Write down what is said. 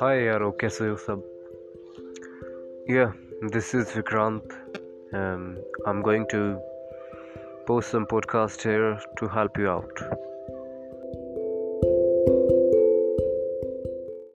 हाय यारो कैसे हो sub. Yeah, this is Vikrant. Um, I'm going to post some podcast here to help you out.